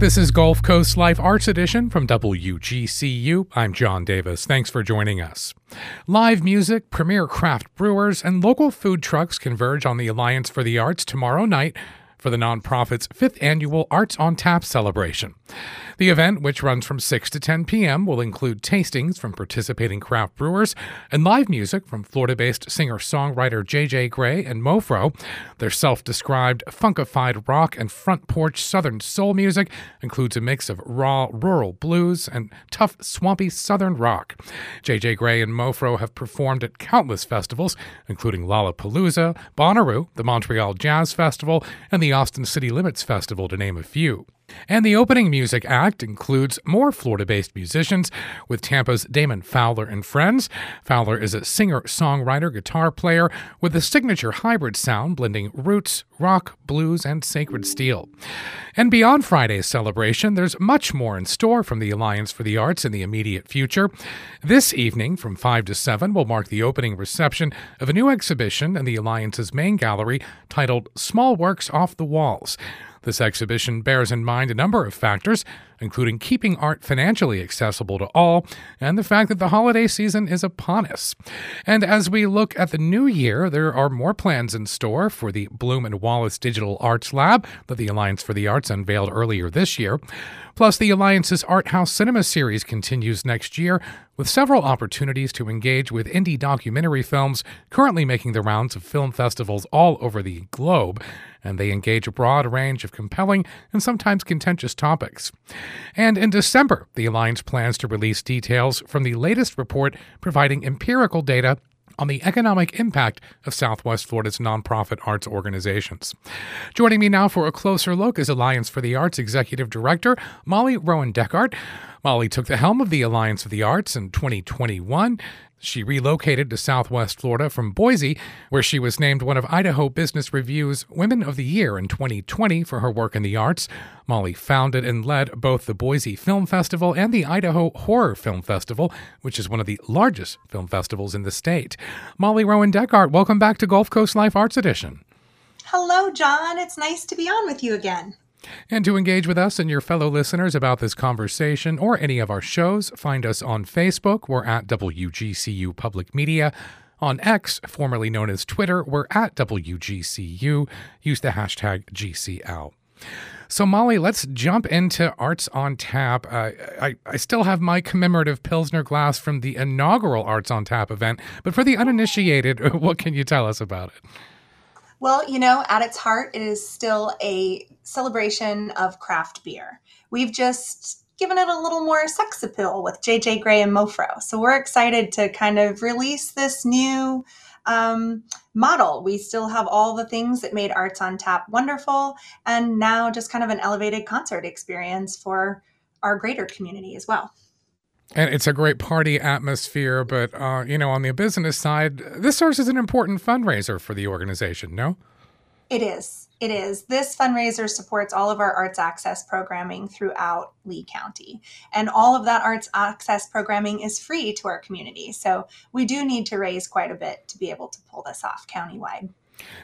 This is Gulf Coast Life Arts Edition from WGCU. I'm John Davis. Thanks for joining us. Live music, premier craft brewers, and local food trucks converge on the Alliance for the Arts tomorrow night for the nonprofit's fifth annual Arts on Tap celebration. The event, which runs from 6 to 10 p.m., will include tastings from participating craft brewers and live music from Florida based singer songwriter J.J. Grey and Mofro. Their self described funkified rock and front porch southern soul music includes a mix of raw rural blues and tough swampy southern rock. J.J. Grey and Mofro have performed at countless festivals, including Lollapalooza, Bonnaroo, the Montreal Jazz Festival, and the Austin City Limits Festival, to name a few. And the opening music act includes more Florida based musicians with Tampa's Damon Fowler and Friends. Fowler is a singer, songwriter, guitar player with a signature hybrid sound blending roots, rock, blues, and sacred steel. And beyond Friday's celebration, there's much more in store from the Alliance for the Arts in the immediate future. This evening, from 5 to 7, will mark the opening reception of a new exhibition in the Alliance's main gallery titled Small Works Off the Walls. This exhibition bears in mind a number of factors, including keeping art financially accessible to all and the fact that the holiday season is upon us. And as we look at the new year, there are more plans in store for the Bloom and Wallace Digital Arts Lab that the Alliance for the Arts unveiled earlier this year. Plus, the Alliance's Art House Cinema series continues next year with several opportunities to engage with indie documentary films currently making the rounds of film festivals all over the globe, and they engage a broad range of compelling and sometimes contentious topics. And in December, the Alliance plans to release details from the latest report providing empirical data on the economic impact of Southwest Florida's nonprofit arts organizations. Joining me now for a closer look is Alliance for the Arts Executive Director Molly Rowan Deckart. Molly took the helm of the Alliance for the Arts in 2021 she relocated to Southwest Florida from Boise, where she was named one of Idaho Business Review's Women of the Year in 2020 for her work in the arts. Molly founded and led both the Boise Film Festival and the Idaho Horror Film Festival, which is one of the largest film festivals in the state. Molly Rowan Deckart, welcome back to Gulf Coast Life Arts Edition. Hello, John. It's nice to be on with you again. And to engage with us and your fellow listeners about this conversation or any of our shows, find us on Facebook. We're at WGCU Public Media. On X, formerly known as Twitter, we're at WGCU. Use the hashtag GCL. So, Molly, let's jump into Arts on Tap. Uh, I, I still have my commemorative Pilsner glass from the inaugural Arts on Tap event, but for the uninitiated, what can you tell us about it? Well, you know, at its heart, it is still a celebration of craft beer. We've just given it a little more sex appeal with JJ Grey and Mofro. So we're excited to kind of release this new um, model. We still have all the things that made Arts on Tap wonderful, and now just kind of an elevated concert experience for our greater community as well. And it's a great party atmosphere, but uh, you know, on the business side, this serves as an important fundraiser for the organization. No, it is. It is. This fundraiser supports all of our arts access programming throughout Lee County. And all of that arts access programming is free to our community. So we do need to raise quite a bit to be able to pull this off countywide.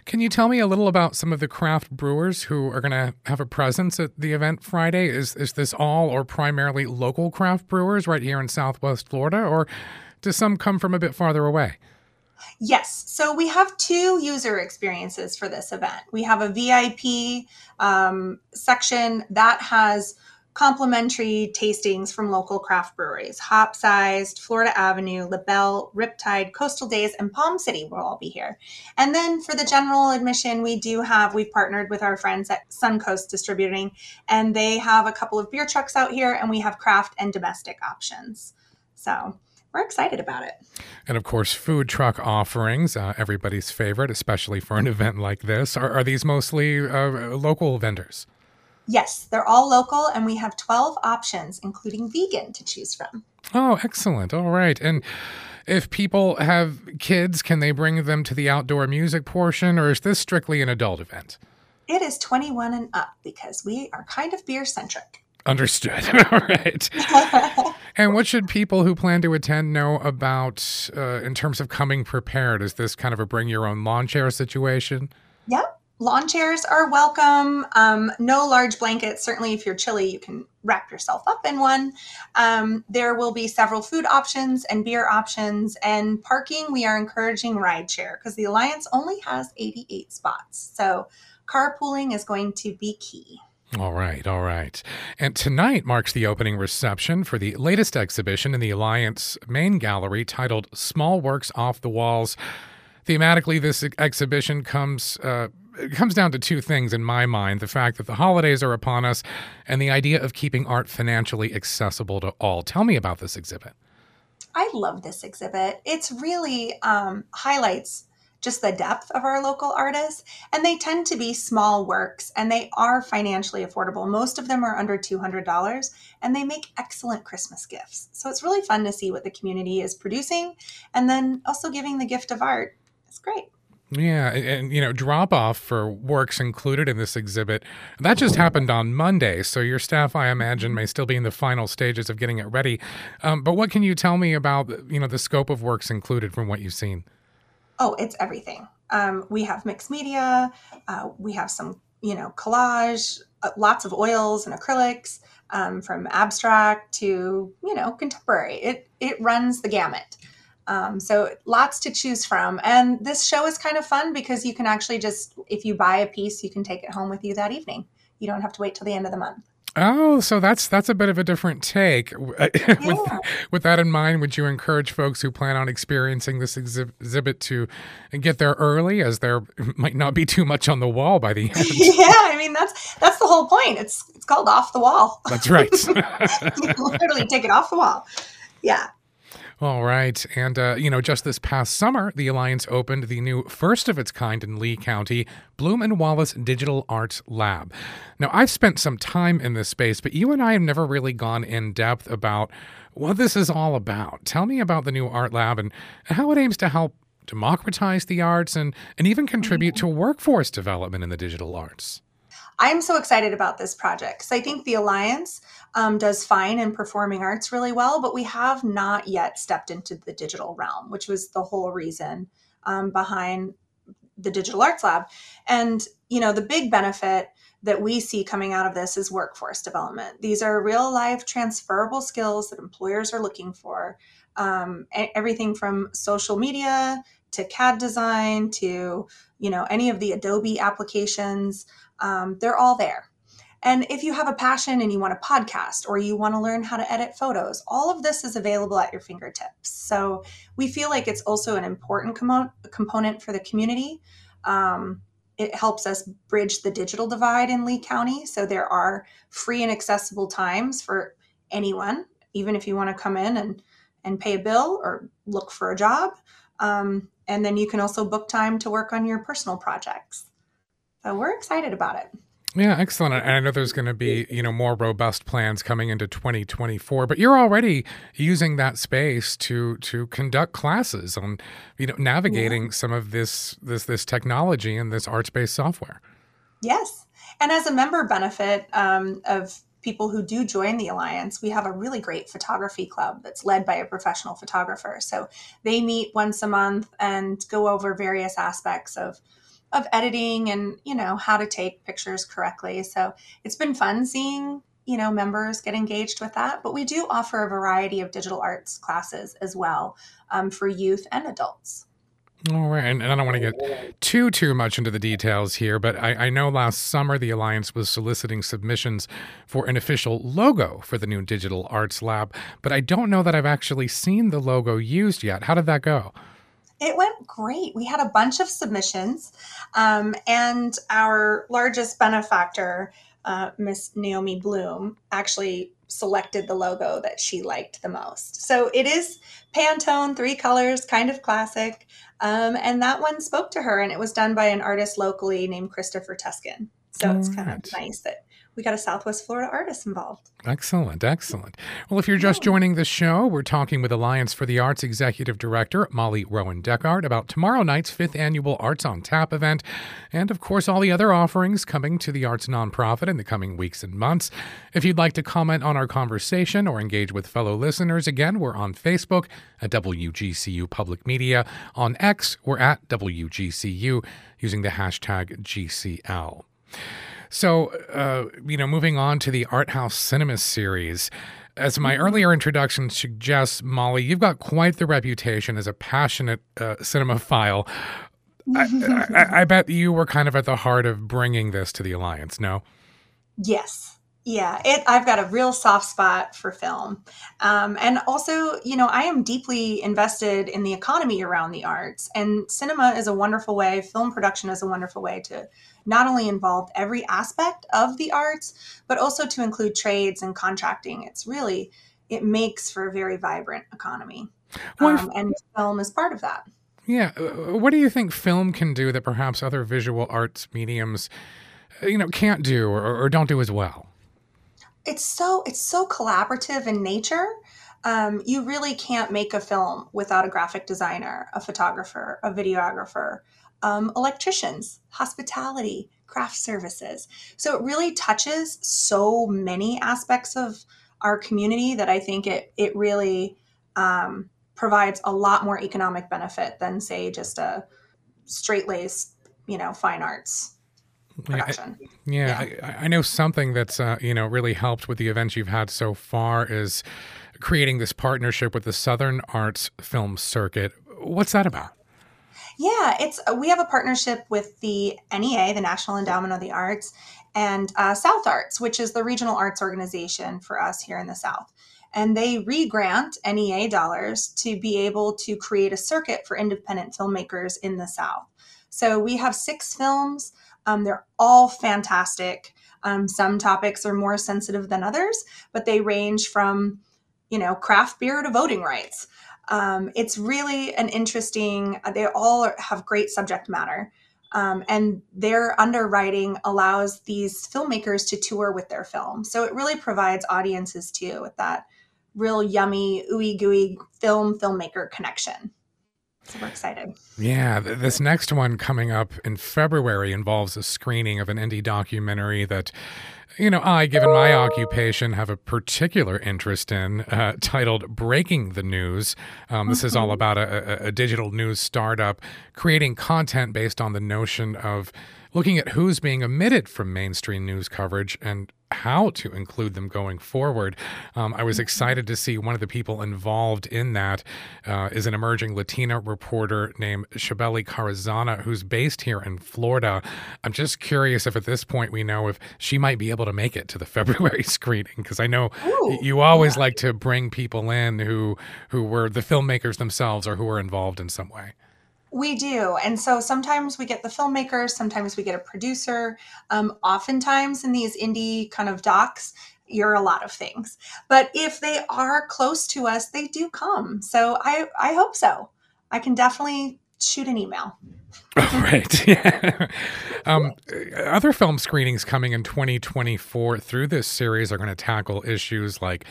Can you tell me a little about some of the craft brewers who are going to have a presence at the event Friday? Is is this all or primarily local craft brewers right here in Southwest Florida, or does some come from a bit farther away? Yes. So we have two user experiences for this event. We have a VIP um, section that has complimentary tastings from local craft breweries. Hop Sized, Florida Avenue, LaBelle, Riptide, Coastal Days, and Palm City will all be here. And then for the general admission, we do have, we've partnered with our friends at Suncoast Distributing, and they have a couple of beer trucks out here, and we have craft and domestic options. So we're excited about it. And of course, food truck offerings, uh, everybody's favorite, especially for an event like this. Are, are these mostly uh, local vendors? Yes, they're all local, and we have 12 options, including vegan, to choose from. Oh, excellent. All right. And if people have kids, can they bring them to the outdoor music portion, or is this strictly an adult event? It is 21 and up because we are kind of beer centric. Understood. All right. and what should people who plan to attend know about uh, in terms of coming prepared? Is this kind of a bring your own lawn chair situation? Yep. Lawn chairs are welcome. Um, no large blankets. Certainly, if you're chilly, you can wrap yourself up in one. Um, there will be several food options and beer options. And parking, we are encouraging ride share because the Alliance only has 88 spots. So carpooling is going to be key. All right, all right. And tonight marks the opening reception for the latest exhibition in the Alliance main gallery titled Small Works Off the Walls. Thematically, this exhibition comes uh, it comes down to two things in my mind the fact that the holidays are upon us and the idea of keeping art financially accessible to all. Tell me about this exhibit. I love this exhibit. It's really um, highlights just the depth of our local artists. And they tend to be small works and they are financially affordable. Most of them are under $200 and they make excellent Christmas gifts. So it's really fun to see what the community is producing and then also giving the gift of art. It's great. Yeah, and you know, drop off for works included in this exhibit. That just happened on Monday, so your staff, I imagine, may still be in the final stages of getting it ready. Um, but what can you tell me about you know the scope of works included from what you've seen? Oh, it's everything. Um, we have mixed media. Uh, we have some you know collage, uh, lots of oils and acrylics, um, from abstract to you know contemporary. It it runs the gamut. Um, so lots to choose from. And this show is kind of fun because you can actually just, if you buy a piece, you can take it home with you that evening. You don't have to wait till the end of the month. Oh, so that's that's a bit of a different take. with, yeah. with that in mind, would you encourage folks who plan on experiencing this exhibit to get there early, as there might not be too much on the wall by the end? yeah, I mean that's that's the whole point. It's it's called off the wall. That's right. literally take it off the wall. Yeah. All right. And, uh, you know, just this past summer, the Alliance opened the new first of its kind in Lee County, Bloom and Wallace Digital Arts Lab. Now, I've spent some time in this space, but you and I have never really gone in depth about what this is all about. Tell me about the new art lab and how it aims to help democratize the arts and, and even contribute to workforce development in the digital arts. I'm so excited about this project because I think the Alliance um, does fine in performing arts really well, but we have not yet stepped into the digital realm, which was the whole reason um, behind the Digital Arts Lab. And, you know, the big benefit that we see coming out of this is workforce development. These are real life transferable skills that employers are looking for. Um, everything from social media to CAD design to, you know, any of the Adobe applications, um, they're all there. And if you have a passion and you want a podcast or you want to learn how to edit photos, all of this is available at your fingertips. So we feel like it's also an important com- component for the community. Um, it helps us bridge the digital divide in Lee County. So there are free and accessible times for anyone, even if you want to come in and, and pay a bill or look for a job. Um, and then you can also book time to work on your personal projects. So we're excited about it. Yeah, excellent. And I know there's going to be, you know, more robust plans coming into 2024, but you're already using that space to to conduct classes on, you know, navigating yeah. some of this this this technology and this arts-based software. Yes. And as a member benefit um, of people who do join the alliance, we have a really great photography club that's led by a professional photographer. So they meet once a month and go over various aspects of of editing and you know how to take pictures correctly so it's been fun seeing you know members get engaged with that but we do offer a variety of digital arts classes as well um, for youth and adults all right, and, and, I don't want to get too too much into the details here, but I, I, know last summer the Alliance was soliciting submissions for an official logo for the new Digital Arts Lab, but I don't know that I've actually seen the logo used yet. How did that go? It went great. We had a bunch of submissions, um, and our largest benefactor, uh, Miss Naomi Bloom, actually selected the logo that she liked the most. So it is Pantone, three colors, kind of classic. Um, and that one spoke to her, and it was done by an artist locally named Christopher Tuskin. So All it's right. kind of nice that we got a Southwest Florida artist involved. Excellent, excellent. Well, if you're just joining the show, we're talking with Alliance for the Arts Executive Director Molly Rowan Deckart about tomorrow night's fifth annual Arts on Tap event, and of course, all the other offerings coming to the arts nonprofit in the coming weeks and months. If you'd like to comment on our conversation or engage with fellow listeners, again, we're on Facebook at WGCU Public Media. On X, we're at WGCU using the hashtag GCL. So, uh, you know, moving on to the Art House Cinema series. As my mm-hmm. earlier introduction suggests, Molly, you've got quite the reputation as a passionate uh, cinemaphile. I, I, I bet you were kind of at the heart of bringing this to the Alliance, no? Yes. Yeah, it, I've got a real soft spot for film. Um, and also, you know, I am deeply invested in the economy around the arts. And cinema is a wonderful way, film production is a wonderful way to not only involve every aspect of the arts, but also to include trades and contracting. It's really, it makes for a very vibrant economy. Um, and film is part of that. Yeah. Uh, what do you think film can do that perhaps other visual arts mediums, uh, you know, can't do or, or don't do as well? It's so it's so collaborative in nature. Um, you really can't make a film without a graphic designer, a photographer, a videographer, um, electricians, hospitality, craft services. So it really touches so many aspects of our community that I think it it really um, provides a lot more economic benefit than say just a straight laced you know fine arts production. Yeah, yeah. I, I, know something that's uh, you know really helped with the events you've had so far is creating this partnership with the Southern Arts Film Circuit. What's that about? Yeah, it's uh, we have a partnership with the NEA, the National Endowment of the Arts, and uh, South Arts, which is the regional arts organization for us here in the South. And they re-grant NEA dollars to be able to create a circuit for independent filmmakers in the South. So we have six films um, they're all fantastic. Um, some topics are more sensitive than others, but they range from, you know, craft beer to voting rights. Um, it's really an interesting, uh, they all have great subject matter. Um, and their underwriting allows these filmmakers to tour with their film. So it really provides audiences too with that real yummy, ooey gooey film filmmaker connection. So we're excited. Yeah, this next one coming up in February involves a screening of an indie documentary that, you know, I, given my occupation, have a particular interest in, uh, titled Breaking the News. Um, this is all mm-hmm. about a, a digital news startup creating content based on the notion of looking at who's being omitted from mainstream news coverage and how to include them going forward. Um, I was excited to see one of the people involved in that uh, is an emerging Latina reporter named Chabeli Carrazana, who's based here in Florida. I'm just curious if at this point we know if she might be able to make it to the February screening because I know Ooh, you always yeah. like to bring people in who who were the filmmakers themselves or who were involved in some way. We do. And so sometimes we get the filmmaker, sometimes we get a producer. Um, oftentimes in these indie kind of docs, you're a lot of things. But if they are close to us, they do come. So I, I hope so. I can definitely shoot an email. Oh, right. Yeah. um, other film screenings coming in 2024 through this series are going to tackle issues like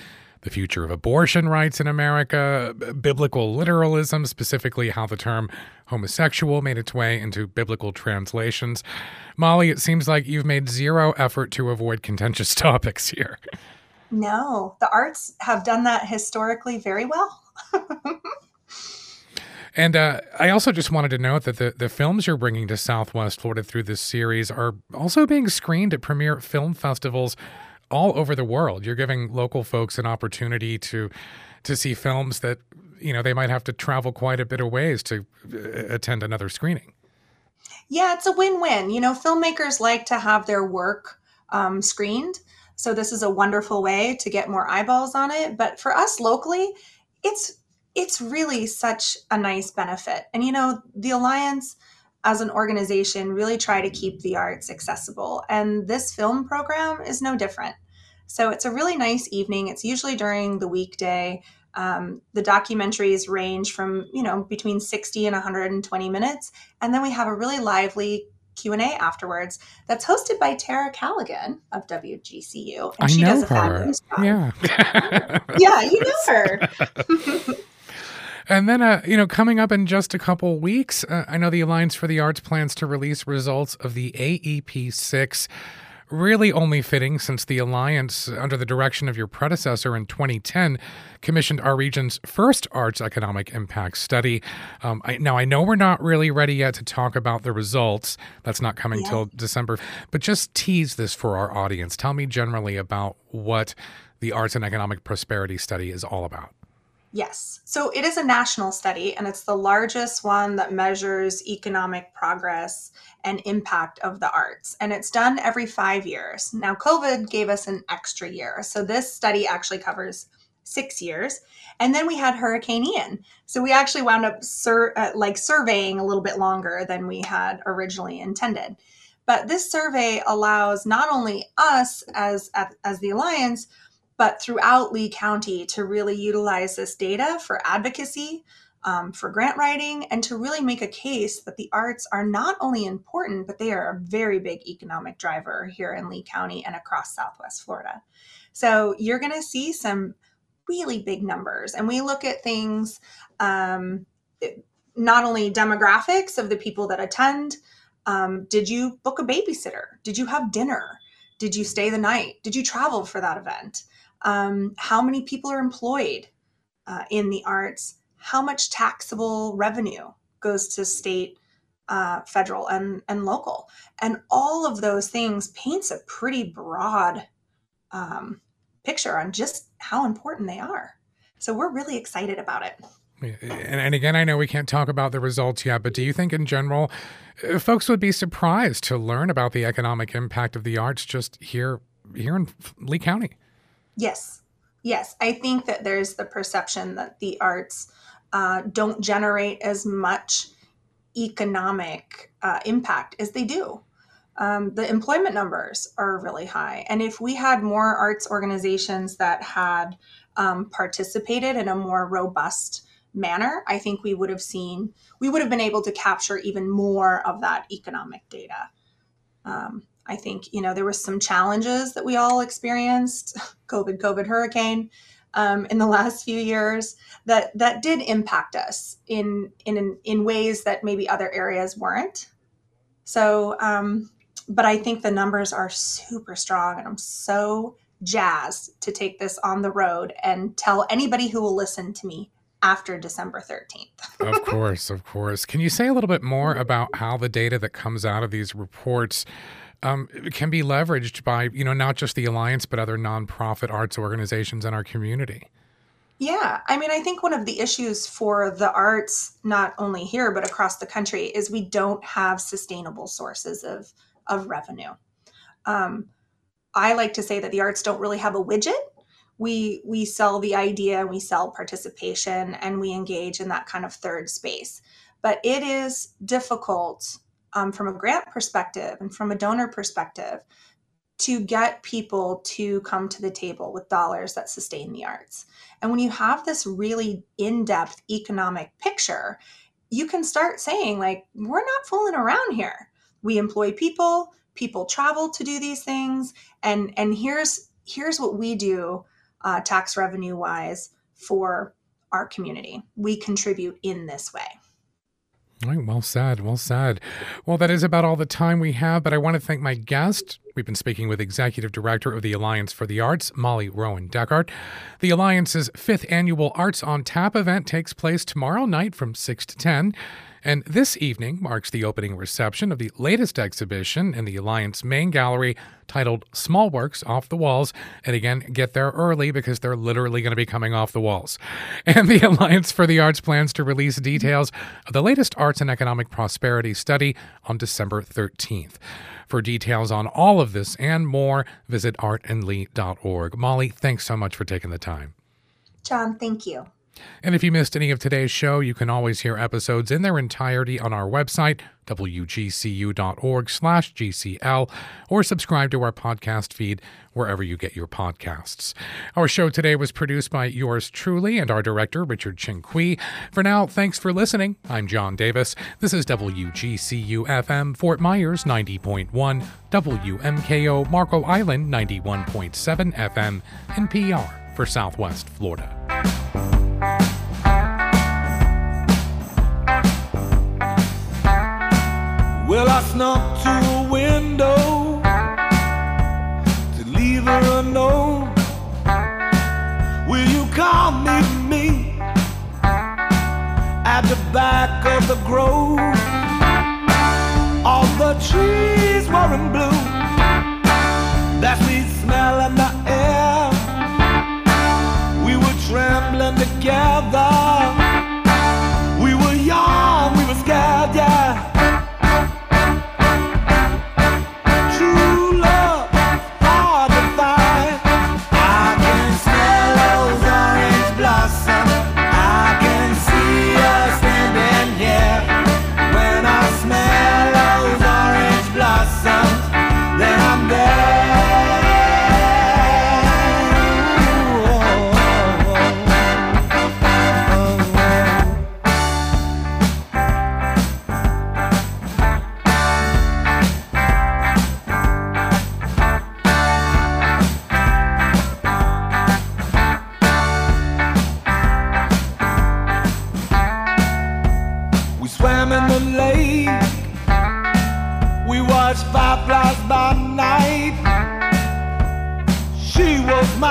the future of abortion rights in America, biblical literalism, specifically how the term homosexual made its way into biblical translations. Molly, it seems like you've made zero effort to avoid contentious topics here. No, the arts have done that historically very well. And uh, I also just wanted to note that the, the films you're bringing to Southwest Florida through this series are also being screened at premier film festivals all over the world. You're giving local folks an opportunity to to see films that you know they might have to travel quite a bit of ways to uh, attend another screening. Yeah, it's a win-win. You know, filmmakers like to have their work um, screened, so this is a wonderful way to get more eyeballs on it. But for us locally, it's it's really such a nice benefit. And you know, the alliance as an organization really try to keep the arts accessible. And this film program is no different. So it's a really nice evening. It's usually during the weekday. Um, the documentaries range from, you know, between 60 and 120 minutes. And then we have a really lively Q&A afterwards that's hosted by Tara Callaghan of WGCU. And I she know does a her. Yeah. yeah, you know her. And then, uh, you know, coming up in just a couple weeks, uh, I know the Alliance for the Arts plans to release results of the AEP 6 really only fitting since the Alliance, under the direction of your predecessor in 2010, commissioned our region's first arts economic impact study. Um, I, now, I know we're not really ready yet to talk about the results. That's not coming yeah. till December, but just tease this for our audience. Tell me generally about what the Arts and Economic Prosperity Study is all about. Yes. So it is a national study, and it's the largest one that measures economic progress and impact of the arts. And it's done every five years. Now, COVID gave us an extra year. So this study actually covers six years. And then we had Hurricane Ian. So we actually wound up sur- uh, like surveying a little bit longer than we had originally intended. But this survey allows not only us as, as the Alliance, but throughout Lee County to really utilize this data for advocacy, um, for grant writing, and to really make a case that the arts are not only important, but they are a very big economic driver here in Lee County and across Southwest Florida. So you're going to see some really big numbers. And we look at things um, not only demographics of the people that attend. Um, did you book a babysitter? Did you have dinner? Did you stay the night? Did you travel for that event? Um, how many people are employed uh, in the arts, how much taxable revenue goes to state, uh, federal, and, and local. And all of those things paints a pretty broad um, picture on just how important they are. So we're really excited about it. And, and, again, I know we can't talk about the results yet, but do you think in general, uh, folks would be surprised to learn about the economic impact of the arts just here here in Lee County? Yes. Yes. I think that there's the perception that the arts uh, don't generate as much economic uh, impact as they do. Um, the employment numbers are really high. And if we had more arts organizations that had um, participated in a more robust manner, I think we would have seen, we would have been able to capture even more of that economic data. Um, I think, you know, there was some challenges that we all experienced, COVID, COVID, hurricane, um, in the last few years that that did impact us in in in ways that maybe other areas weren't. So, um, but I think the numbers are super strong, and I'm so jazzed to take this on the road and tell anybody who will listen to me after December 13th. of course, of course. Can you say a little bit more about how the data that comes out of these reports um, can be leveraged by you know not just the alliance but other nonprofit arts organizations in our community. Yeah, I mean, I think one of the issues for the arts, not only here but across the country, is we don't have sustainable sources of of revenue. Um, I like to say that the arts don't really have a widget. We we sell the idea, we sell participation, and we engage in that kind of third space. But it is difficult um, from a grant perspective and from a donor perspective to get people to come to the table with dollars that sustain the arts. And when you have this really in depth economic picture, you can start saying, like, we're not fooling around here. We employ people, people travel to do these things, and and here's here's what we do uh, tax revenue wise for our community. We contribute in this way. All right, well said, well said. Well, that is about all the time we have, but I want to thank my guest. We've been speaking with Executive Director of the Alliance for the Arts, Molly Rowan Deckart. The Alliance's fifth annual Arts on Tap event takes place tomorrow night from 6 to 10. And this evening marks the opening reception of the latest exhibition in the Alliance main gallery titled Small Works Off the Walls. And again, get there early because they're literally going to be coming off the walls. And the Alliance for the Arts plans to release details of the latest Arts and Economic Prosperity study on December 13th. For details on all of this and more, visit artinlee.org. Molly, thanks so much for taking the time. John, thank you. And if you missed any of today's show, you can always hear episodes in their entirety on our website, wgcu.org slash GCL, or subscribe to our podcast feed wherever you get your podcasts. Our show today was produced by yours truly and our director, Richard Chinqui. For now, thanks for listening. I'm John Davis. This is WGCU FM, Fort Myers 90.1, WMKO Marco Island 91.7 FM, and PR for Southwest Florida. Well, I snuck to a window to leave her note. Will you come meet me at the back of the grove? All the trees were in bloom. That sweet smell in the air. We were trembling together.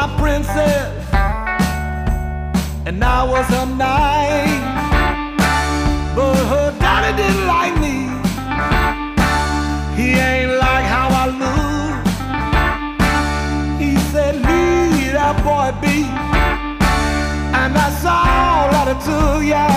my princess, and I was a knight. But her daddy didn't like me. He ain't like how I look. He said, "Leave that boy be," and that's all that it took. Yeah.